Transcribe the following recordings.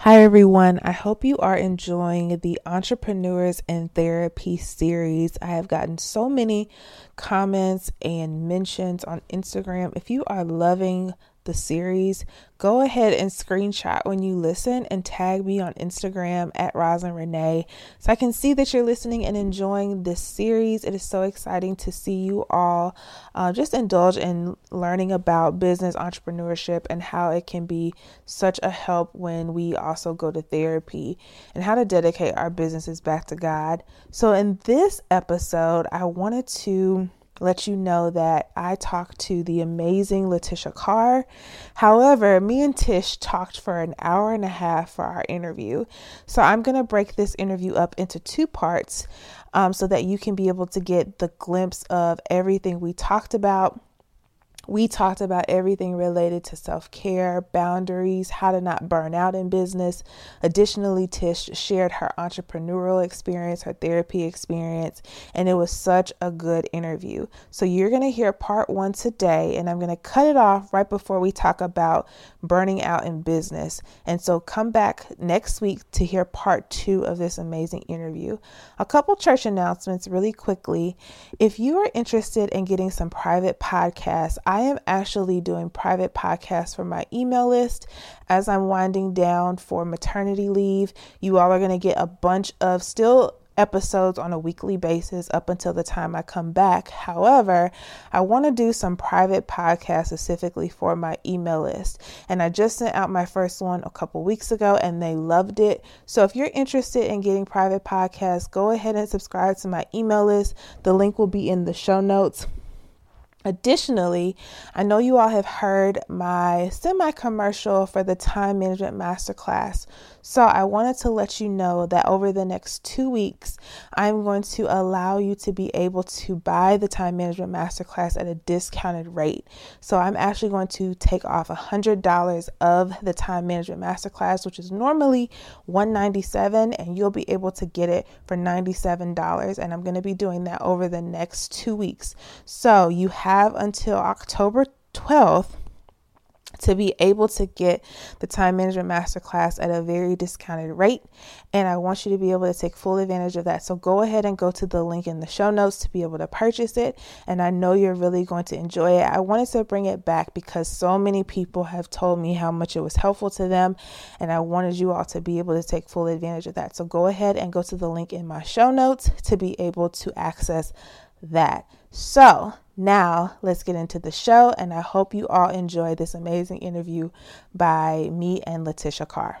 Hi, everyone. I hope you are enjoying the Entrepreneurs in Therapy series. I have gotten so many comments and mentions on Instagram. If you are loving the series, go ahead and screenshot when you listen and tag me on Instagram at Rosin Renee so I can see that you're listening and enjoying this series. It is so exciting to see you all uh, just indulge in learning about business entrepreneurship and how it can be such a help when we also go to therapy and how to dedicate our businesses back to God. So, in this episode, I wanted to let you know that I talked to the amazing Letitia Carr. However, me and Tish talked for an hour and a half for our interview. So I'm going to break this interview up into two parts um, so that you can be able to get the glimpse of everything we talked about we talked about everything related to self care, boundaries, how to not burn out in business. Additionally, Tish shared her entrepreneurial experience, her therapy experience, and it was such a good interview. So, you're going to hear part one today, and I'm going to cut it off right before we talk about burning out in business. And so, come back next week to hear part two of this amazing interview. A couple church announcements really quickly. If you are interested in getting some private podcasts, I I am actually doing private podcasts for my email list as I'm winding down for maternity leave. You all are going to get a bunch of still episodes on a weekly basis up until the time I come back. However, I want to do some private podcasts specifically for my email list. And I just sent out my first one a couple weeks ago and they loved it. So if you're interested in getting private podcasts, go ahead and subscribe to my email list. The link will be in the show notes. Additionally, I know you all have heard my semi commercial for the Time Management Masterclass. So I wanted to let you know that over the next two weeks, I'm going to allow you to be able to buy the Time Management Masterclass at a discounted rate. So I'm actually going to take off $100 of the Time Management Masterclass, which is normally 197, and you'll be able to get it for $97. And I'm going to be doing that over the next two weeks. So you have have until October 12th to be able to get the time management masterclass at a very discounted rate. And I want you to be able to take full advantage of that. So go ahead and go to the link in the show notes to be able to purchase it. And I know you're really going to enjoy it. I wanted to bring it back because so many people have told me how much it was helpful to them. And I wanted you all to be able to take full advantage of that. So go ahead and go to the link in my show notes to be able to access that. So, now, let's get into the show, and I hope you all enjoy this amazing interview by me and Letitia Carr.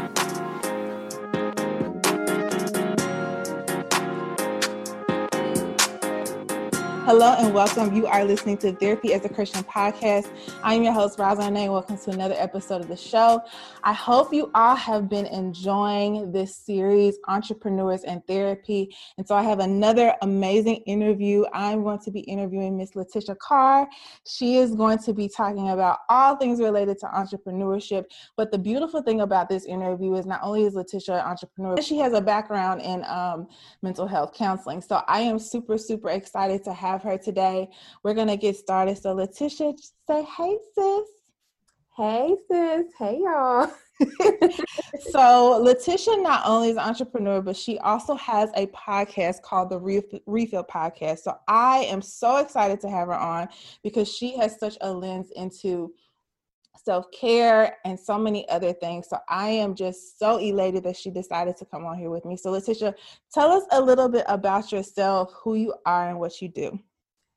Hello and welcome. You are listening to Therapy as a Christian podcast. I'm your host, Rosin and welcome to another episode of the show. I hope you all have been enjoying this series, Entrepreneurs and Therapy. And so I have another amazing interview. I'm going to be interviewing Miss Letitia Carr. She is going to be talking about all things related to entrepreneurship. But the beautiful thing about this interview is not only is Letitia an entrepreneur, she has a background in um, mental health counseling. So I am super, super excited to have have her today. We're going to get started. So, Letitia, say hey, sis. Hey, sis. Hey, y'all. so Letitia not only is an entrepreneur, but she also has a podcast called the Refill Podcast. So I am so excited to have her on because she has such a lens into self care, and so many other things. So I am just so elated that she decided to come on here with me. So, Letitia, tell us a little bit about yourself, who you are, and what you do.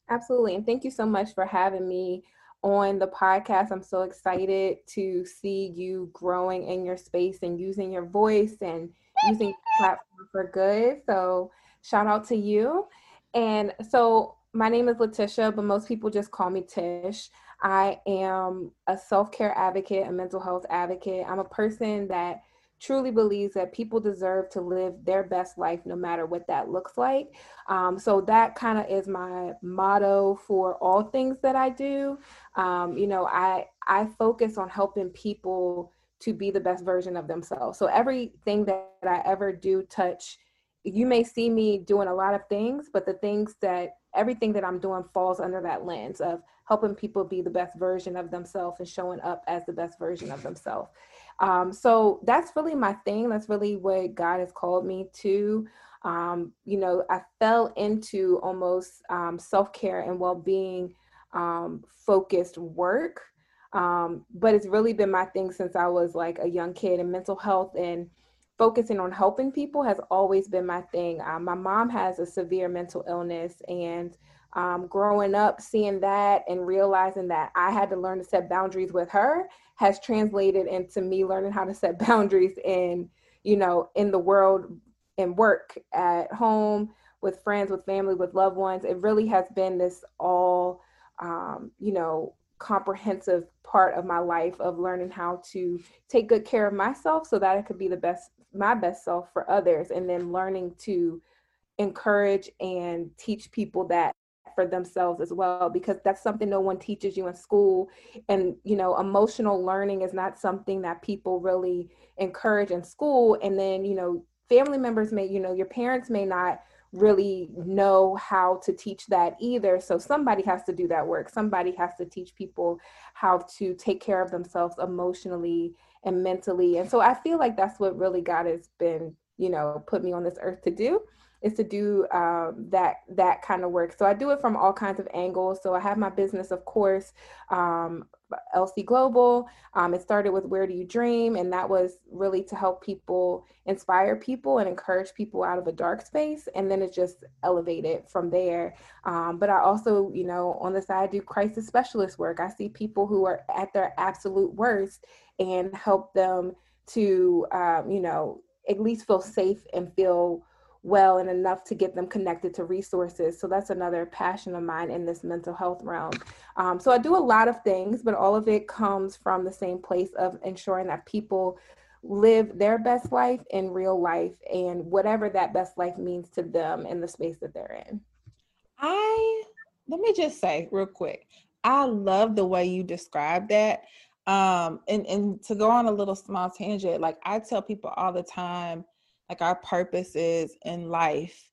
Absolutely. And thank you so much for having me on the podcast. I'm so excited to see you growing in your space and using your voice and using the platform for good. So, shout out to you. And so, my name is Letitia, but most people just call me Tish. I am a self care advocate, a mental health advocate. I'm a person that truly believes that people deserve to live their best life no matter what that looks like. Um, so that kind of is my motto for all things that I do. Um, you know, I I focus on helping people to be the best version of themselves. So everything that I ever do touch, you may see me doing a lot of things, but the things that everything that I'm doing falls under that lens of helping people be the best version of themselves and showing up as the best version of themselves. Um, so that's really my thing. That's really what God has called me to. Um, you know, I fell into almost um, self care and well being um, focused work. Um, but it's really been my thing since I was like a young kid, and mental health and focusing on helping people has always been my thing. Um, my mom has a severe mental illness, and um, growing up, seeing that and realizing that I had to learn to set boundaries with her has translated into me learning how to set boundaries in, you know, in the world, in work, at home, with friends, with family, with loved ones. It really has been this all, um, you know, comprehensive part of my life of learning how to take good care of myself so that I could be the best, my best self for others, and then learning to encourage and teach people that for themselves as well because that's something no one teaches you in school. And you know emotional learning is not something that people really encourage in school. And then you know family members may you know your parents may not really know how to teach that either. So somebody has to do that work. Somebody has to teach people how to take care of themselves emotionally and mentally. And so i feel like that's what really god has been you know put me on this earth to do is to do um, that that kind of work. So I do it from all kinds of angles. So I have my business, of course, um, LC Global. Um, it started with Where Do You Dream, and that was really to help people, inspire people, and encourage people out of a dark space. And then it just elevated from there. Um, but I also, you know, on the side, do crisis specialist work. I see people who are at their absolute worst and help them to, um, you know, at least feel safe and feel well and enough to get them connected to resources. So that's another passion of mine in this mental health realm. Um, so I do a lot of things, but all of it comes from the same place of ensuring that people live their best life in real life and whatever that best life means to them in the space that they're in. I let me just say real quick, I love the way you describe that. Um, and, and to go on a little small tangent, like I tell people all the time, like our purposes in life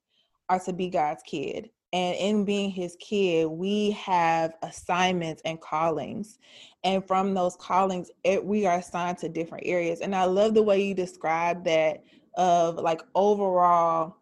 are to be God's kid. And in being his kid, we have assignments and callings. And from those callings, it, we are assigned to different areas. And I love the way you describe that of like overall,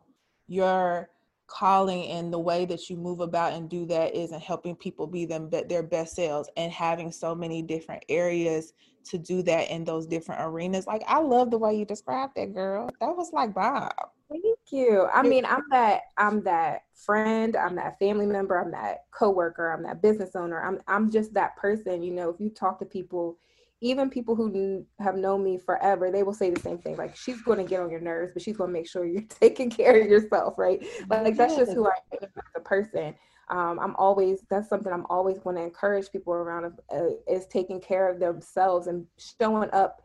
your calling and the way that you move about and do that is in helping people be them their best selves and having so many different areas to do that in those different arenas. Like I love the way you described that girl. That was like Bob. Thank you. I mean, I'm that I'm that friend, I'm that family member, I'm that coworker, I'm that business owner. I'm I'm just that person, you know, if you talk to people even people who have known me forever, they will say the same thing. Like she's going to get on your nerves, but she's going to make sure you're taking care of yourself, right? Like that's just who I am as a person um, I'm always that's something I'm always going to encourage people around uh, is taking care of themselves and showing up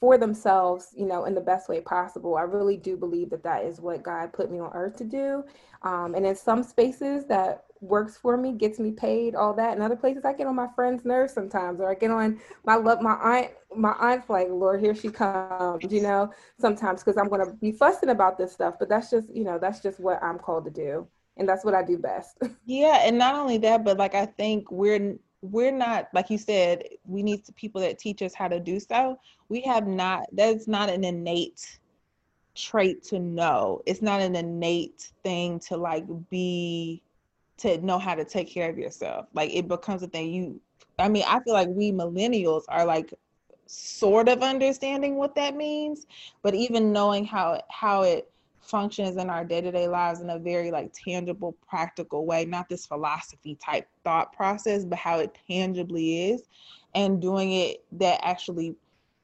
for themselves, you know, in the best way possible. I really do believe that that is what God put me on earth to do. Um, and in some spaces that works for me, gets me paid, all that. In other places, I get on my friend's nerves sometimes, or I get on my love, my aunt, my aunt's like, Lord, here she comes, you know, sometimes because I'm going to be fussing about this stuff. But that's just, you know, that's just what I'm called to do and that's what I do best. yeah, and not only that, but like I think we're we're not like you said, we need people that teach us how to do so. We have not that's not an innate trait to know. It's not an innate thing to like be to know how to take care of yourself. Like it becomes a thing you I mean, I feel like we millennials are like sort of understanding what that means, but even knowing how how it functions in our day-to-day lives in a very like tangible practical way not this philosophy type thought process but how it tangibly is and doing it that actually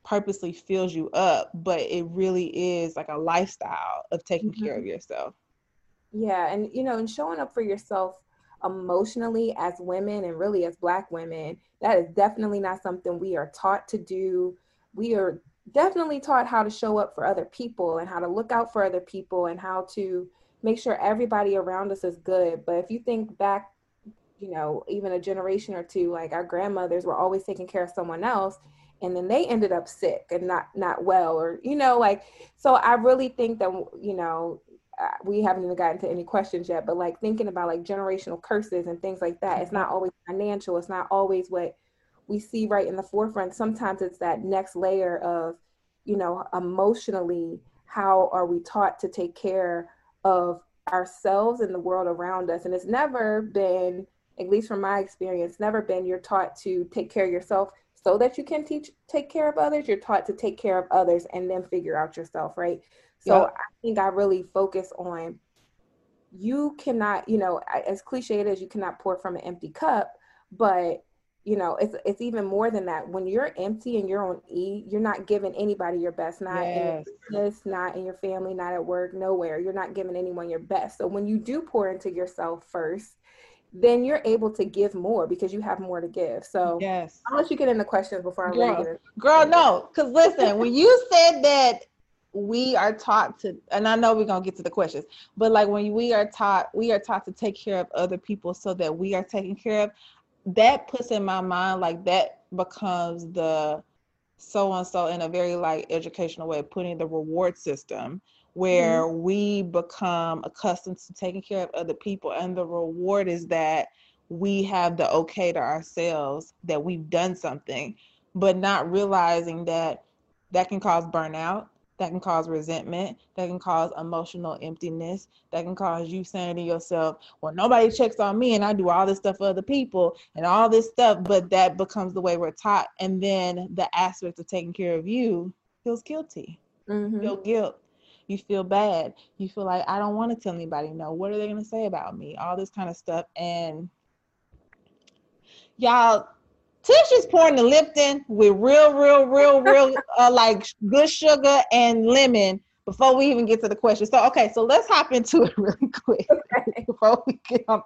purposely fills you up but it really is like a lifestyle of taking mm-hmm. care of yourself yeah and you know and showing up for yourself emotionally as women and really as black women that is definitely not something we are taught to do we are definitely taught how to show up for other people and how to look out for other people and how to make sure everybody around us is good. But if you think back, you know, even a generation or two, like our grandmothers were always taking care of someone else and then they ended up sick and not not well or you know like so i really think that you know uh, we haven't even gotten to any questions yet but like thinking about like generational curses and things like that it's not always financial it's not always what we see right in the forefront sometimes it's that next layer of you know emotionally how are we taught to take care of ourselves and the world around us? And it's never been at least from my experience never been you're taught to take care of yourself so that you can teach take care of others. You're taught to take care of others and then figure out yourself right? So i think i really focus on you cannot you know as cliched as you cannot pour from an empty cup but you know it's it's even more than that. When you're empty and you're on e you're not giving anybody your best not yes. in your business not in your family not at work nowhere. You're not giving anyone your best. So when you do pour into yourself first then you're able to give more because you have more to give. So yes. Let you get into questions before i girl, girl no because listen when you said that we are taught to and i know we're going to get to the questions but like when we are taught we are taught to take care of other people so that we are taken care of that puts in my mind like that becomes the so and so in a very like educational way putting the reward system where mm-hmm. we become accustomed to taking care of other people and the reward is that we have the okay to ourselves that we've done something but not realizing that that can cause burnout that can cause resentment, that can cause emotional emptiness, that can cause you saying to yourself, well, nobody checks on me and I do all this stuff for other people and all this stuff, but that becomes the way we're taught. And then the aspect of taking care of you feels guilty, mm-hmm. feel guilt. You feel bad. You feel like I don't want to tell anybody no. What are they going to say about me? All this kind of stuff. And y'all, Tish is pouring the Lipton with real, real, real, real, uh, like good sugar and lemon before we even get to the question. So, okay, so let's hop into it really quick okay. before we get on.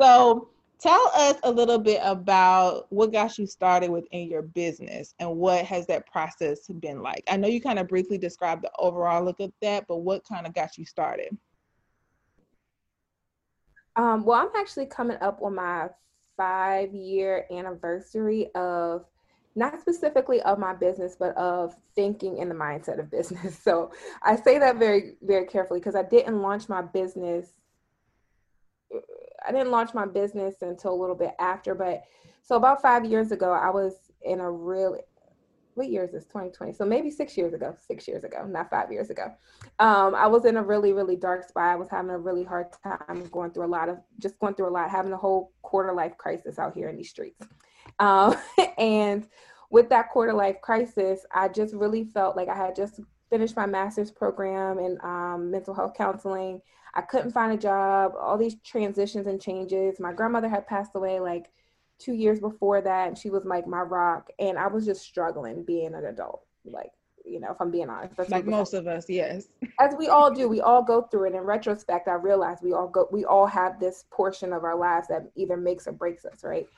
so, tell us a little bit about what got you started within your business and what has that process been like. I know you kind of briefly described the overall look of that, but what kind of got you started? Um, well, I'm actually coming up on my five year anniversary of not specifically of my business, but of thinking in the mindset of business. So I say that very, very carefully because I didn't launch my business. I didn't launch my business until a little bit after, but so about five years ago, I was in a real what year is this? 2020 so maybe six years ago six years ago not five years ago. Um, i was in a really really dark spot. I was having a really hard time going through a lot of just going through a lot having a whole quarter life crisis out here in these streets. Um, and with that quarter life crisis i just really felt like i had just finished my master's program in um, mental health counseling. I couldn't find a job all these transitions and changes. My grandmother had passed away like two years before that she was like my rock and i was just struggling being an adult like you know if i'm being honest. Like most of us yes. As we all do we all go through it. In retrospect i realize we all go we all have this portion of our lives that either makes or breaks us right?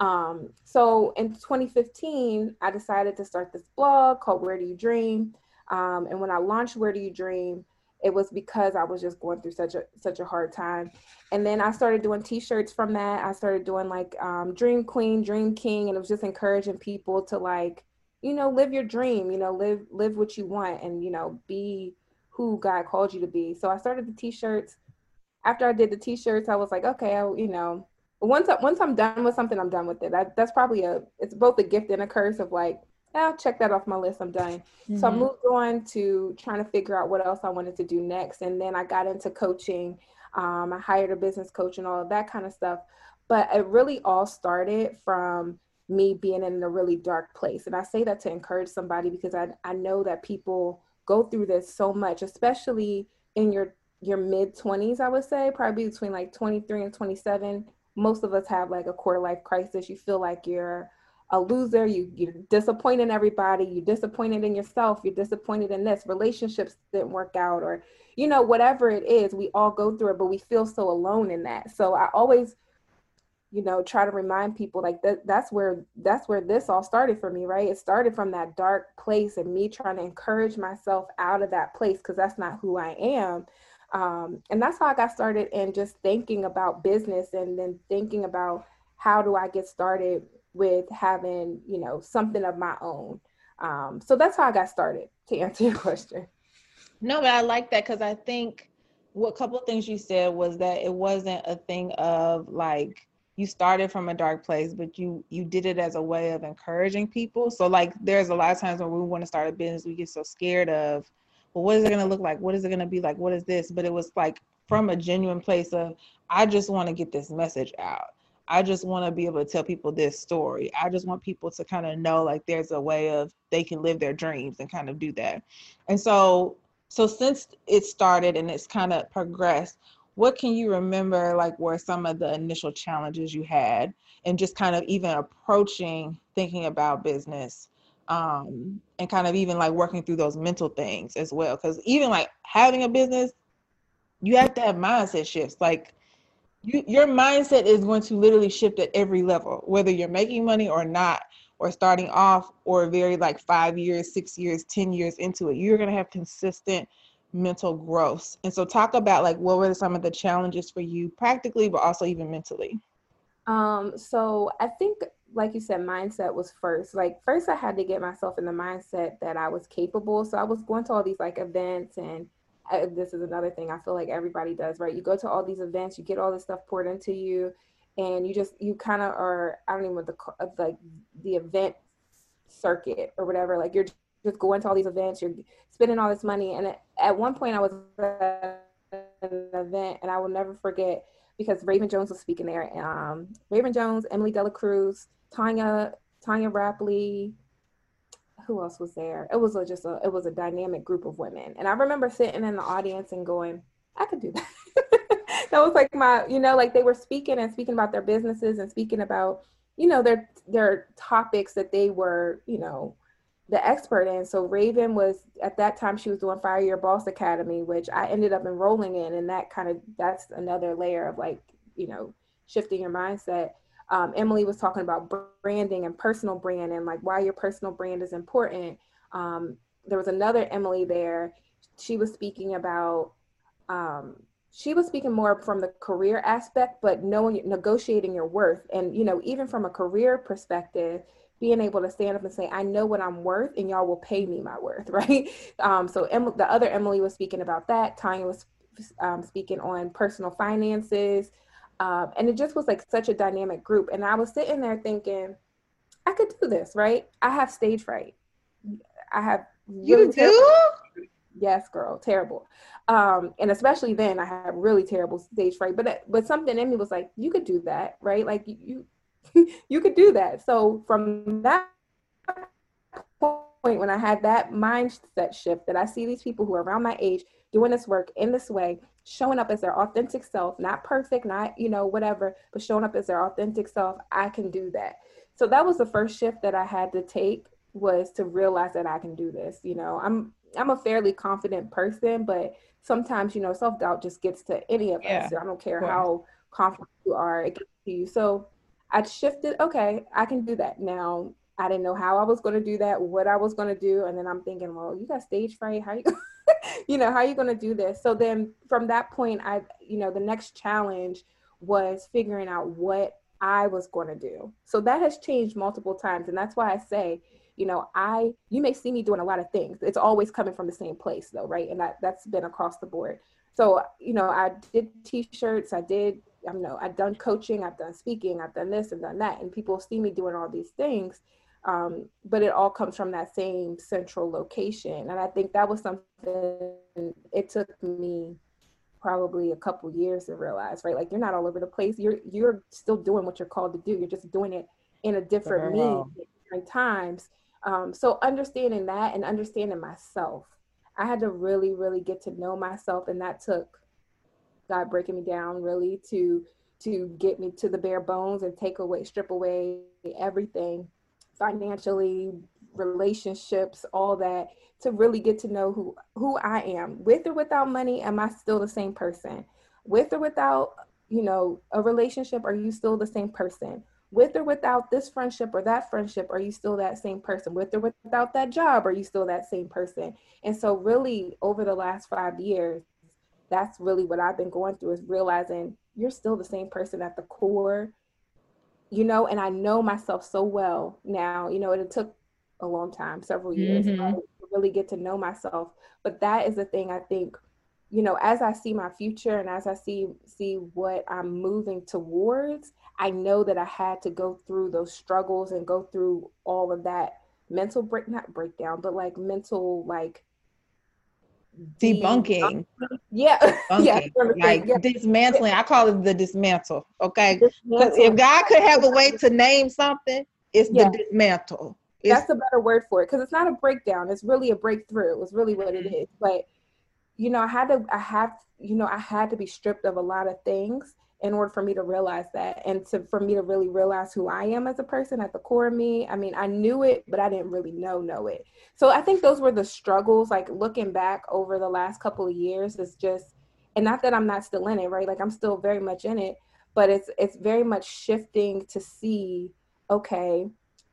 Um so in 2015 i decided to start this blog called where do you dream? Um, and when i launched where do you dream it was because I was just going through such a such a hard time. And then I started doing t-shirts from that. I started doing like um, Dream Queen, Dream King, and it was just encouraging people to like, you know, live your dream, you know, live live what you want and you know, be who God called you to be. So I started the t-shirts. After I did the t-shirts, I was like, okay, I, you know, once I, once I'm done with something, I'm done with it. That, that's probably a it's both a gift and a curse of like I'll check that off my list. I'm done. Mm-hmm. So I mm-hmm. moved on to trying to figure out what else I wanted to do next. And then I got into coaching. Um, I hired a business coach and all of that kind of stuff. But it really all started from me being in a really dark place. And I say that to encourage somebody because I, I know that people go through this so much, especially in your your mid 20s, I would say, probably between like 23 and 27. Most of us have like a quarter life crisis. You feel like you're a loser, you, you're disappointed in everybody, you're disappointed in yourself, you're disappointed in this, relationships didn't work out, or you know, whatever it is, we all go through it, but we feel so alone in that. So I always you know try to remind people like that that's where that's where this all started for me right it started from that dark place and me trying to encourage myself out of that place because that's not who i am um, and that's how i got started in just thinking about business and then thinking about how do i get started with having you know something of my own. Um, so that's how i got started to answer your question. No but i like that because i think what couple things you said was that it wasn't a thing of like you started from a dark place but you you did it as a way of encouraging people. So like there's a lot of times when we want to start a business we get so scared of well what is it going to look like? What is it going to be like? What is this? But it was like from a genuine place of i just want to get this message out i just want to be able to tell people this story. I just want people to kind of know like there's a way of they can live their dreams and kind of do that. And so so since it started and it's kind of progressed what can you remember like were some of the initial challenges you had and just kind of even approaching thinking about business um, and kind of even like working through those mental things as well? Because even like having a business you have to have mindset shifts. Like you, your mindset is going to literally shift at every level whether you're making money or not or starting off or very like five years six years ten years into it you're going to have consistent mental growth. And so talk about like what were some of the challenges for you practically but also even mentally? Um so I think like you said mindset was first. Like first I had to get myself in the mindset that I was capable. So I was going to all these like events and uh, this is another thing I feel like everybody does, right? You go to all these events, you get all this stuff poured into you and you just you kind of are I don't even know the like the event circuit or whatever like you're just going to all these events, you're spending all this money. And at one point, I was at an event, and I will never forget because Raven Jones was speaking there. Um, Raven Jones, Emily Dela Cruz, Tanya, Tanya Rapley. Who else was there? It was a, just a it was a dynamic group of women, and I remember sitting in the audience and going, I could do that. that was like my, you know, like they were speaking and speaking about their businesses and speaking about, you know, their their topics that they were, you know, the expert in. So Raven was at that time she was doing Fire Your Boss Academy, which I ended up enrolling in, and that kind of that's another layer of like you know shifting your mindset. Um, Emily was talking about branding and personal brand and like why your personal brand is important. Um, there was another Emily there. She was speaking about. Um, she was speaking more from the career aspect, but knowing negotiating your worth, and you know even from a career perspective, being able to stand up and say, I know what I'm worth and y'all will pay me my worth, right? Um, so em- the other Emily was speaking about that. Tanya was um, speaking on personal finances. Um, and it just was like such a dynamic group. And I was sitting there thinking, I could do this, right? I have stage fright. I have really you do? Yes, girl, terrible. Um, and especially then, I had really terrible stage fright. But but something in me was like, you could do that, right? Like you you could do that. So from that point, when I had that mindset shift, that I see these people who are around my age doing this work in this way, showing up as their authentic self, not perfect, not you know whatever, but showing up as their authentic self, I can do that. So that was the first shift that I had to take was to realize that I can do this. You know, I'm I'm a fairly confident person, but sometimes you know self doubt just gets to any of yeah, us. I don't care how confident you are, it gets to you. So I shifted, okay, I can do that. Now, I didn't know how I was going to do that, what I was going to do. And then I'm thinking, well, you got stage fright. How you, you know, how are you going to do this? So then from that point, I, you know, the next challenge was figuring out what I was going to do. So that has changed multiple times. And that's why I say, you know, I, you may see me doing a lot of things. It's always coming from the same place though, right? And that, that's been across the board. So, you know, I did t-shirts, I did I don't know I've done coaching, I've done speaking, I've done this and done that, and people see me doing all these things. Um, but it all comes from that same central location, and I think that was something. It took me probably a couple years to realize, right? Like you're not all over the place. You're you're still doing what you're called to do. You're just doing it in a different means different times. Um, so understanding that and understanding myself, I had to really, really get to know myself, and that took God breaking me down really to to get me to the bare bones and take away, strip away everything financially, relationships, all that to really get to know who who I am. With or without money, am I still the same person? With or without, you know, a relationship, are you still the same person? With or without this friendship or that friendship, are you still that same person? With or without that job, are you still that same person? And so really over the last 5 years, that's really what I've been going through is realizing you're still the same person at the core you know and i know myself so well now you know it took a long time several years mm-hmm. to really get to know myself but that is the thing i think you know as i see my future and as i see see what i'm moving towards i know that i had to go through those struggles and go through all of that mental break not breakdown but like mental like debunking. Yeah. Debunking. yeah. Like yeah. dismantling. I call it the dismantle. Okay. Because if God could have a way to name something, it's yeah. the dismantle. It's, That's a better word for it. Because it's not a breakdown. It's really a breakthrough. It's really what it mm-hmm. But you know, I had to I have you know, I had to be stripped of a lot of things in order for me to realize that and to for me to really realize who I am as a person at the core of me. I mean, I knew it, but I didn't really know know it. So I think those were the struggles like looking back over the last couple of years is just and not that I'm not still in it, right? Like I'm still very much in it, but it's it's very much shifting to see okay,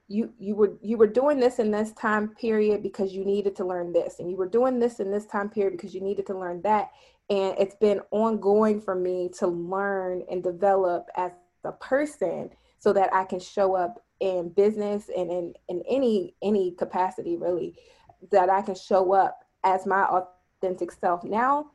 you you were you were doing this in this time period because you needed to learn this and you were doing this in this time period because you needed to learn that and it's been ongoing for me to learn and develop as a person so that I can show up in business and in, in any any capacity really that I can show up as my authentic self. Now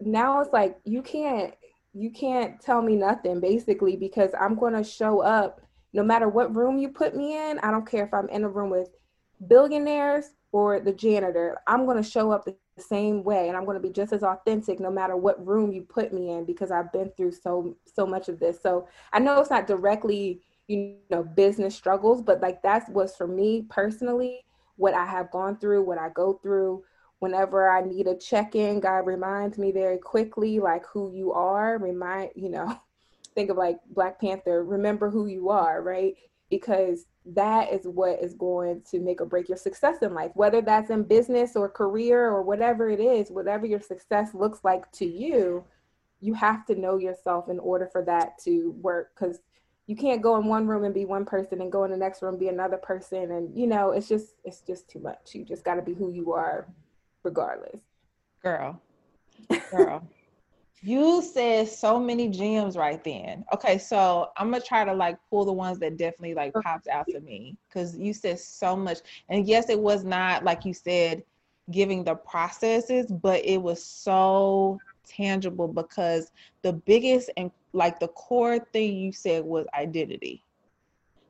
now it's like you can't you can't tell me nothing basically because I'm going to show up no matter what room you put me in. I don't care if I'm in a room with billionaires or the janitor. I'm going to show up the the same way and i'm going to be just as authentic no matter what room you put me in because i've been through so so much of this. So i know it's not directly you know business struggles but like that's what's for me personally what i have gone through what i go through. Whenever i need a check-in god reminds me very quickly like who you are. Remind you know think of like black panther remember who you are right? Because that is what is going to make or break your success in life, whether that's in business or career or whatever it is, whatever your success looks like to you, you have to know yourself in order for that to work. Because you can't go in one room and be one person and go in the next room be another person, and you know it's just it's just too much. You just got to be who you are, regardless. Girl, girl. You said so many gems right then. Okay, so I'm gonna try to like pull the ones that definitely like popped out to me because you said so much. And yes, it was not like you said giving the processes, but it was so tangible because the biggest and like the core thing you said was identity.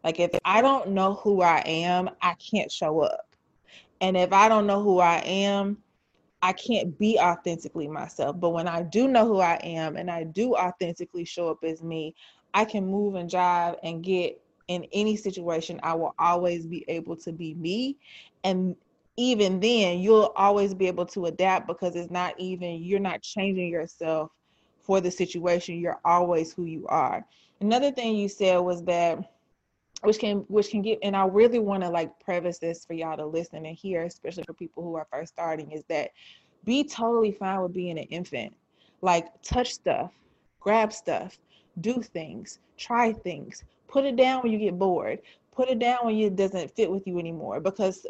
Like if I don't know who I am, I can't show up. And if I don't know who I am, I can't be authentically myself. But when I do know who I am and I do authentically show up as me, I can move and drive and get in any situation. I will always be able to be me. And even then, you'll always be able to adapt because it's not even, you're not changing yourself for the situation. You're always who you are. Another thing you said was that which can which can get and i really want to like preface this for y'all to listen and hear especially for people who are first starting is that be totally fine with being an infant. Like touch stuff grab stuff do things try things put it down when you get bored put it down when it doesn't fit with you anymore because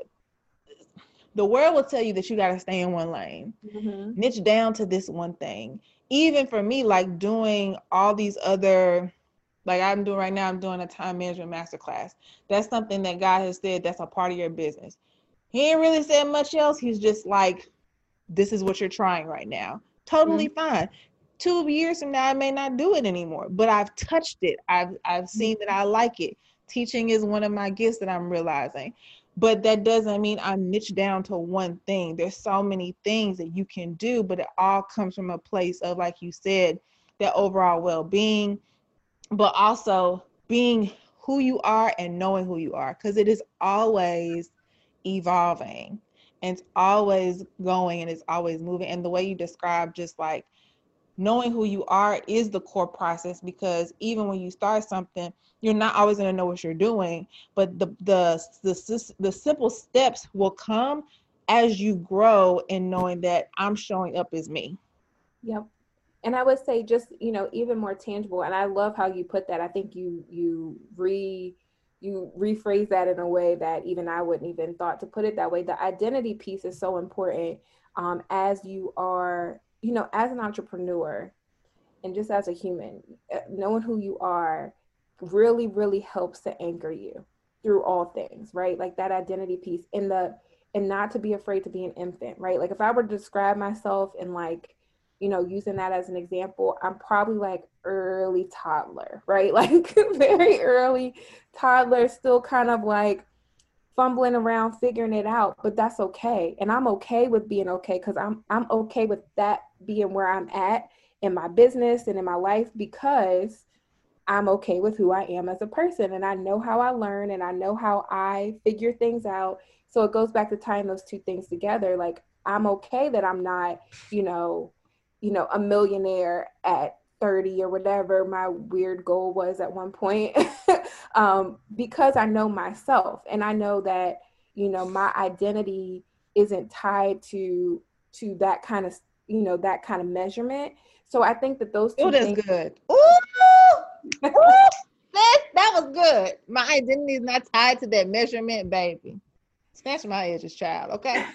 the world will tell you that you got to stay in one lane. Mm-hmm. niche down to this one thing. Even for me like doing all these other like I'm doing right now, I'm doing a time management masterclass. That's something that God has said that's a part of your business. He ain't really said much else. He's just like, this is what you're trying right now. Totally mm-hmm. fine. Two years from now, I may not do it anymore, but I've touched it. I've I've seen that I like it. Teaching is one of my gifts that I'm realizing. but that doesn't mean I'm niche down to one thing. There's so many things that you can do, but it all comes from a place of, like you said, that overall well being, but also being who you are and knowing who you are, because it is always evolving and it's always going and it's always moving. And the way you describe just like knowing who you are is the core process because even when you start something, you're not always going to know what you're doing, but the, the the the simple steps will come as you grow in knowing that I'm showing up as me. Yep. And I would say just, you know, even more tangible and I love how you put that. I think you you re you rephrase that in a way that even I wouldn't even thought to put it that way. The identity piece is so important um, as you are, you know, as an entrepreneur and just as a human, uh, knowing who you are really, really helps to anchor you through all things, right? Like that identity piece in the, and not to be afraid to be an infant, right? Like if I were to describe myself in like, you know, using that as an example, I'm probably like early toddler, right? Like very early toddler, still kind of like fumbling around figuring it out, but that's okay. And I'm okay with being okay because I'm I'm okay with that being where I'm at in my business and in my life because I'm okay with who I am as a person and I know how I learn and I know how I figure things out. So it goes back to tying those two things together. Like I'm okay that I'm not, you know, you know, a millionaire at 30 or whatever my weird goal was at one point. Um, because I know myself and I know that, you know, my identity isn't tied to to that kind of you know that kind of measurement. So i think that those two Ooh, that's things- good. Ooh, Ooh, that, that was good. My identity is not tied to that measurement baby. Snatch my edges child okay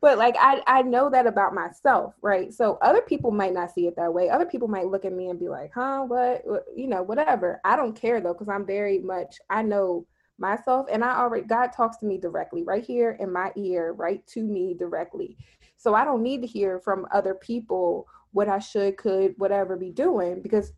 but like I, I know that about myself right? So other people might not see it that way. Other people might look at me and be like huh? What, you know whatever. I don't care though because i'm very much i know myself and i already god talks to me directly right here in my ear right to me directly. So i don't need to hear from other people what i should could whatever be doing because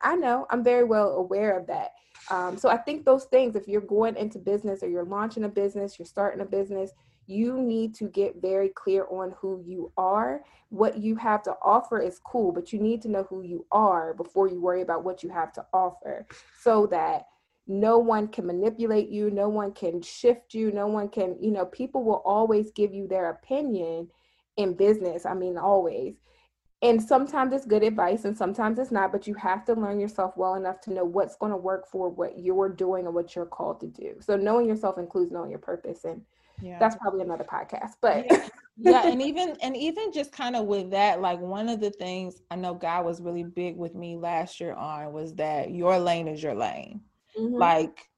i know i'm very well aware of that. Um, so i think those things if you're going into business or you're launching a business you're starting a business you need to get very clear on who you are. What you have to offer is cool, but you need to know who you are before you worry about what you have to offer so that no one can manipulate you, no one can shift you, no one can, you know, people will always give you their opinion in business. I mean, always. And sometimes it's good advice and sometimes it's not, but you have to learn yourself well enough to know what's going to work for what you're doing and what you're called to do. So knowing yourself includes knowing your purpose and yeah. that's probably another podcast but yeah. yeah and even and even just kind of with that like one of the things i know god was really big with me last year on was that your lane is your lane mm-hmm. like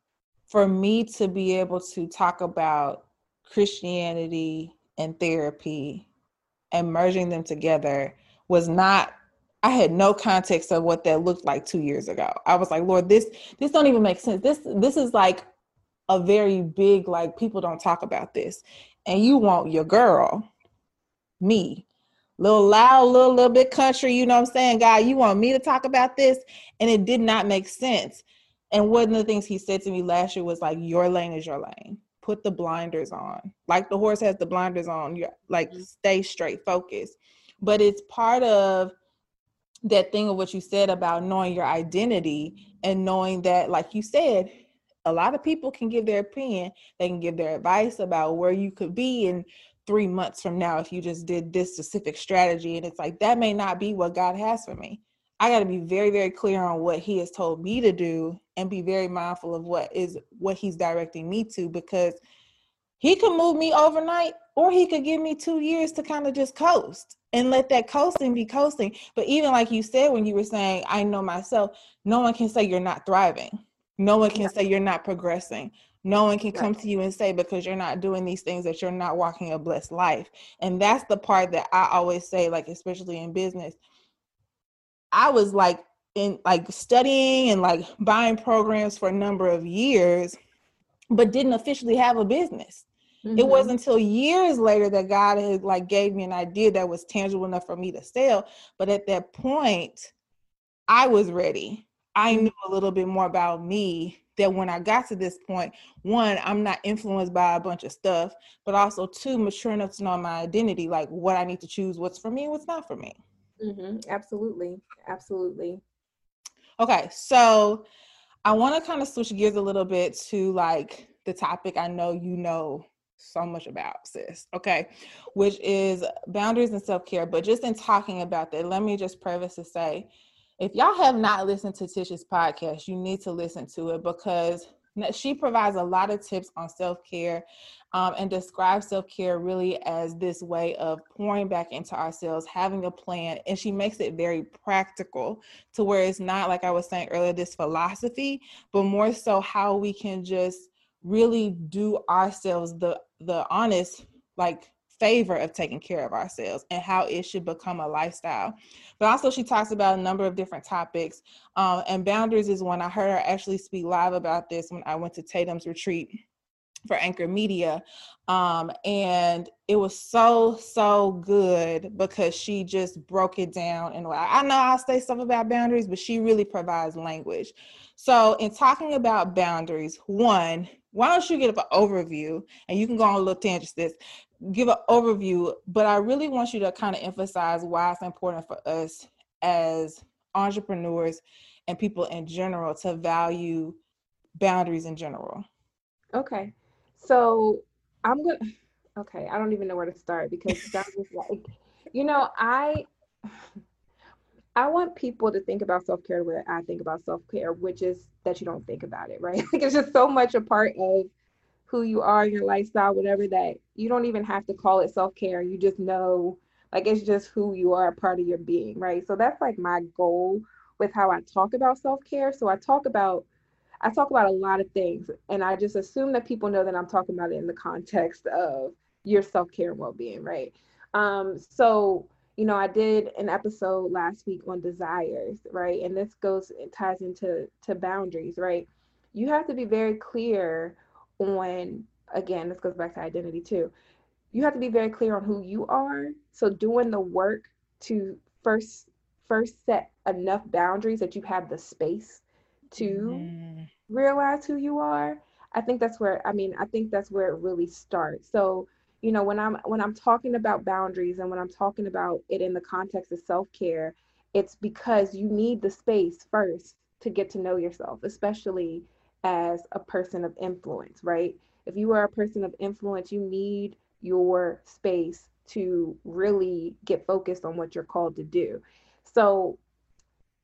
for me to be able to talk about christianity and therapy and merging them together was not I had no context of what that looked like two years ago. I was like, Lord, this this don't even make sense. This this is like a very big like people don't talk about this. And you want your girl me little loud little little bit country you know what i'm saying? God you want me to talk about this? And it did not make sense. And one of the things he said to me last year was like your lane is your lane. Put the blinders on. Like the horse has the blinders on you like mm-hmm. stay straight focus. But it's part of that thing of what you said about knowing your identity and knowing that like you said a lot of people can give their opinion. They can give their advice about where you could be in three months from now if you just did this specific strategy and it's like that may not be what god has for me. I got to be very very clear on what he has told me to do and be very mindful of what is what he's directing me to because he could move me overnight or he could give me two years to kind of just coast and let that coasting be coasting. But even like you said when you were saying i know myself no one can say you're not thriving no one can say you're not progressing. No one can come to you and say because you're not doing these things that you're not walking a blessed life. And that's the part that I always say, like, especially in business. I was like in like studying and like buying programs for a number of years, but didn't officially have a business. Mm-hmm. It wasn't until years later that God had like gave me an idea that was tangible enough for me to sell. But at that point, I was ready I knew a little bit more about me that when I got to this point, one, I'm not influenced by a bunch of stuff, but also two, mature enough to know my identity, like what I need to choose, what's for me and what's not for me. Mm-hmm. Absolutely. Absolutely. Okay. So I want to kind of switch gears a little bit to like the topic I know you know so much about, sis. Okay. Which is boundaries and self care. But just in talking about that, let me just preface to say, if y'all have not listened to Tish's podcast, you need to listen to it because she provides a lot of tips on self care um, and describes self care really as this way of pouring back into ourselves, having a plan. And she makes it very practical to where it's not, like I was saying earlier, this philosophy, but more so how we can just really do ourselves the the honest like favor of taking care of ourselves and how it should become a lifestyle. But also, she talks about a number of different topics. Um, and boundaries is one I heard her actually speak live about this when I went to Tatum's retreat for Anchor Media. Um, and it was so, so good because she just broke it down. And I know I'll say stuff about boundaries, but she really provides language. So, in talking about boundaries, one, why don't you get an overview and you can go on a little tangent this give an overview, but I really want you to kind of emphasize why it's important for us as entrepreneurs and people in general to value boundaries in general. Okay. So I'm going to, okay, I don't even know where to start because that was like, you know, I, I want people to think about self care the way I think about self care, which is that you don't think about it, right? Like it's just so much a part of who you are, your lifestyle, whatever that you don't even have to call it self care. You just know, like, it's just who you are, part of your being, right? So that's like my goal with how I talk about self care. So I talk about, I talk about a lot of things, and I just assume that people know that I'm talking about it in the context of your self care and well being, right? Um, so you know, I did an episode last week on desires, right? And this goes it ties into to boundaries, right? You have to be very clear on again this goes back to identity too. You have to be very clear on who you are. So doing the work to first first set enough boundaries that you have the space to mm. realize who you are i think that's where i mean i think that's where it really starts. So you know when i'm when i'm talking about boundaries and when i'm talking about it in the context of self-care it's because you need the space first to get to know yourself especially as a person of influence, right? If you are a person of influence, you need your space to really get focused on what you're called to do. So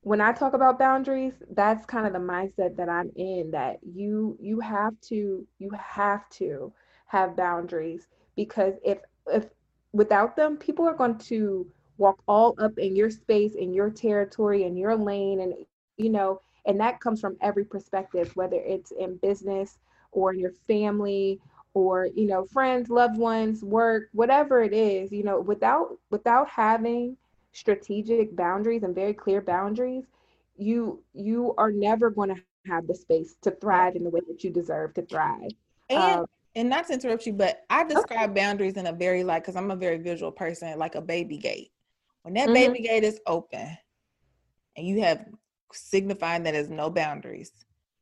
when I talk about boundaries, that's kind of the mindset that I'm in that you you have to you have to have boundaries because if if without them people are going to walk all up in your space in your territory in your lane and you know and that comes from every perspective whether it's in business or in your family or you know friends loved ones work whatever it is you know without without having strategic boundaries and very clear boundaries you you are never going to have the space to thrive in the way that you deserve to thrive and um, and not to interrupt you but i describe okay. boundaries in a very like because i'm a very visual person like a baby gate when that mm-hmm. baby gate is open and you have signifying that there's no boundaries.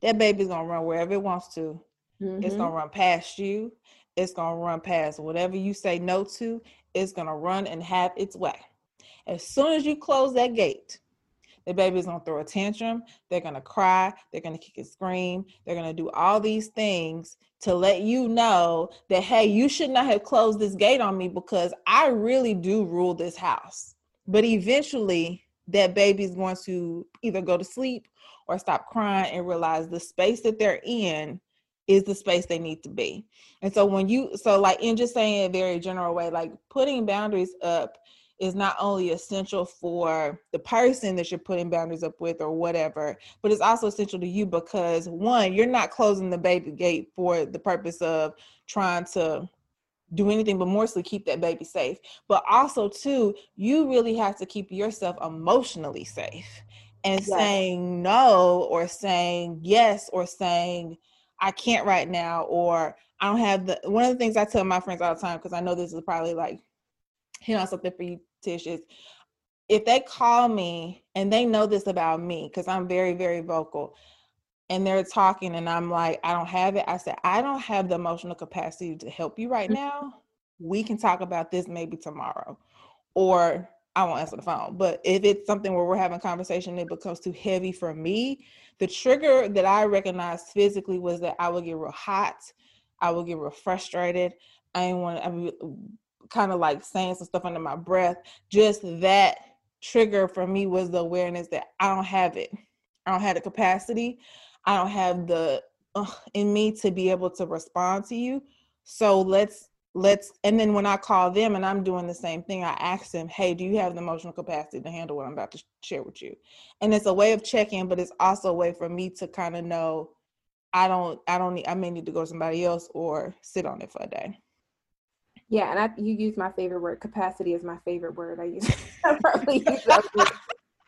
That baby's gonna run wherever it wants to. Mm-hmm. It's gonna run past you. It's gonna run past whatever you say no to. It's gonna run and have its way. As soon as you close that gate, the baby's gonna throw a tantrum. They're gonna cry. They're gonna kick and scream. They're gonna do all these things to let you know that hey, you should not have closed this gate on me because I really do rule this house. But eventually, that baby is going to either go to sleep or stop crying and realize the space that they're in is the space they need to be. And so when you so like in just saying a very general way, like putting boundaries up is not only essential for the person that you're putting boundaries up with or whatever, but it's also essential to you because one, you're not closing the baby gate for the purpose of trying to do anything but mostly keep that baby safe. But also, too, you really have to keep yourself emotionally safe. And yes. saying no or saying yes or saying I can't right now or I don't have the one of the things I tell my friends all the time because I know this is probably like you know something for you, Tish, is if they call me and they know this about me because I'm very, very vocal, and they're talking and I'm like, I don't have it. I said, I don't have the emotional capacity to help you right Mm-hmm. now. We can talk about this maybe tomorrow. Or I won't answer the phone. But if it's something where we're having conversation, it becomes too heavy for me. The trigger that I recognized physically was that I would get real hot. I would get real frustrated. I didn't want to, kind of like saying some stuff under my breath. Just that trigger for me was the awareness that I don't have it. I don't have the capacity. I don't have the uh, in me to be able to respond to you. So let's let's and then when I call them and I'm doing the same thing, I ask them, "Hey, do you have the emotional capacity to handle what I'm about to share with you?" And it's a way of checking, but it's also a way for me to kind of know I don't I don't need I may need to go to somebody else or sit on it for a day. Yeah, and I, you use my favorite word. Capacity is my favorite word. I use I probably use that word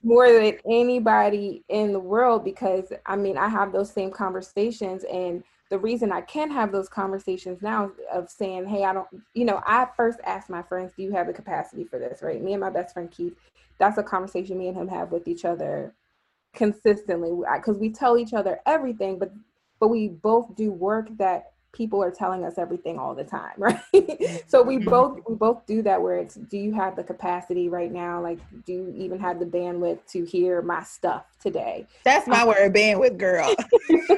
more than anybody in the world because I mean I have those same conversations, and the reason I can have those conversations now of saying, "Hey, I don't," you know, I first ask my friends, "Do you have the capacity for this?" Right? Me and my best friend Keith. That's a conversation me and him have with each other consistently because we tell each other everything, but but we both do work that people are telling us everything all the time right? Mm-hmm. So we both we both do that where it's do you have the capacity right now? Like do you even have the bandwidth to hear my stuff today? That's my um, word, bandwidth girl.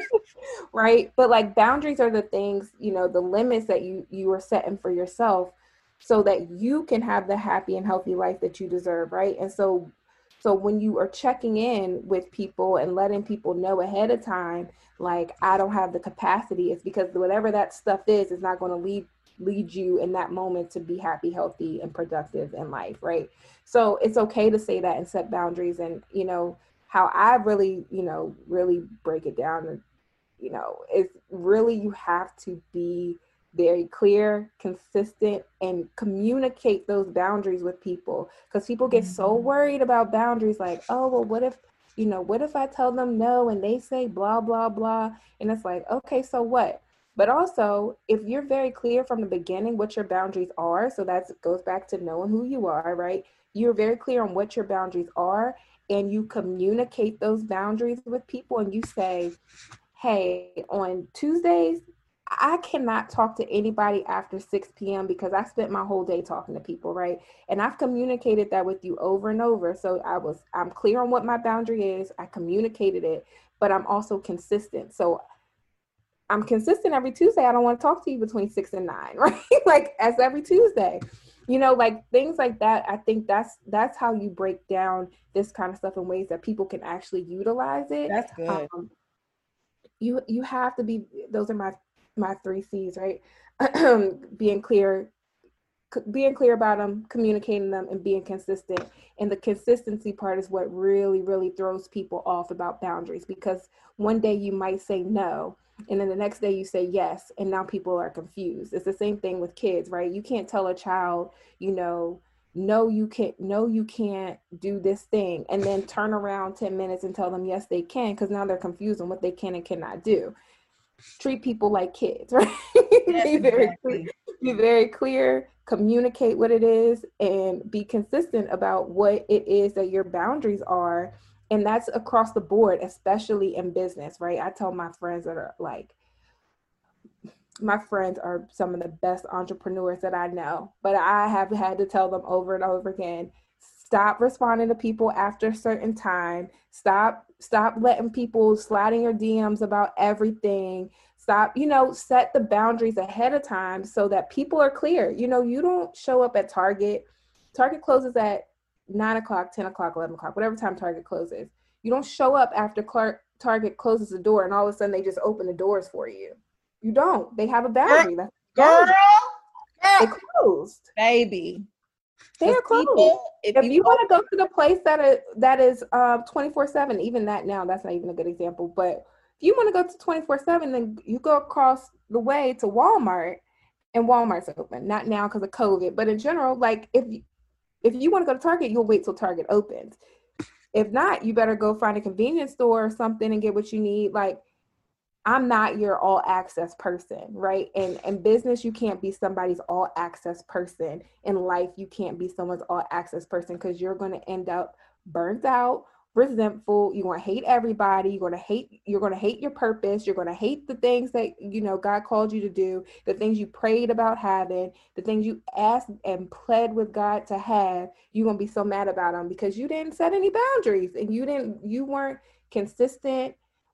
right? But like boundaries are the things you know the limits that you you are setting for yourself so that you can have the happy and healthy life that you deserve right? And so so when you are checking in with people and letting people know ahead of time like i don't have the capacity it's because whatever that stuff is is not going to lead lead you in that moment to be happy healthy and productive in life right? So it's okay to say that and set boundaries and you know how i really you know really break it down you know it's really you have to be very clear consistent and communicate those boundaries with people. Because people get so mm-hmm. worried about boundaries like oh well what if you know what if i tell them no and they say blah blah blah? And it's like okay so what? But also if you're very clear from the beginning what your boundaries are so that goes back to knowing who you are right? You're very clear on what your boundaries are and you communicate those boundaries with people and you say hey on tuesdays I cannot talk to anybody after 6 p.m. because I spent my whole day talking to people, right? And I've communicated that with you over and over. So I was, I'm clear on what my boundary is. I communicated it, but I'm also consistent. So I'm consistent every Tuesday. I don't want to talk to you between six and nine, right? like as every Tuesday, you know, like things like that. I think that's that's how you break down this kind of stuff in ways that people can actually utilize it. That's good. Um, you you have to be. Those are my my three C's, right? being clear, being clear about them, communicating them, and being consistent. And the consistency part is what really, really throws people off about boundaries because one day you might say no, and then the next day you say yes, and now people are confused. It's the same thing with kids, right? You can't tell a child, you know, no you can't no you can't do this thing and then turn around 10 minutes and tell them yes they can because now they're confused on what they can and cannot do treat people like kids, right? be very clear, be very clear, communicate what it is, and be consistent about what it is that your boundaries are. And that's across the board, especially in business, right? I tell my friends that are like, my friends are some of the best entrepreneurs that I know, but I have had to tell them over and over again stop responding to people after a certain time. Stop stop letting people slide in your dms about everything. Stop you know set the boundaries ahead of time so that people are clear. You know you don't show up at target. Target closes at 9 o'clock 10 o'clock 11 o'clock whatever time target closes. You don't show up after Clark, target closes the door and all of a sudden they just open the doors for you. You don't. They have a boundary. Girl, they closed. Baby. They are closed. people- if, if you people- want to go to the place that is that is um 24 7 even that now that's not even a good example but if you want to go to 24 7 then you go across the way to walmart and walmart's open. Not now because of covid but in general like if you if you want to go to target you'll wait till target opens. If not you better go find a convenience store or something and get what you need like I'm not your all access person, right? And in business, you can't be somebody's all access person. In life, you can't be someone's all access person because you're going to end up burnt out, resentful you're going to hate everybody you're going to hate you're going to hate your purpose you're going to hate the things that you know god called you to do the things you prayed about having the things you asked and pled with god to have you're going to be so mad about them because you didn't set any boundaries and you didn't you weren't consistent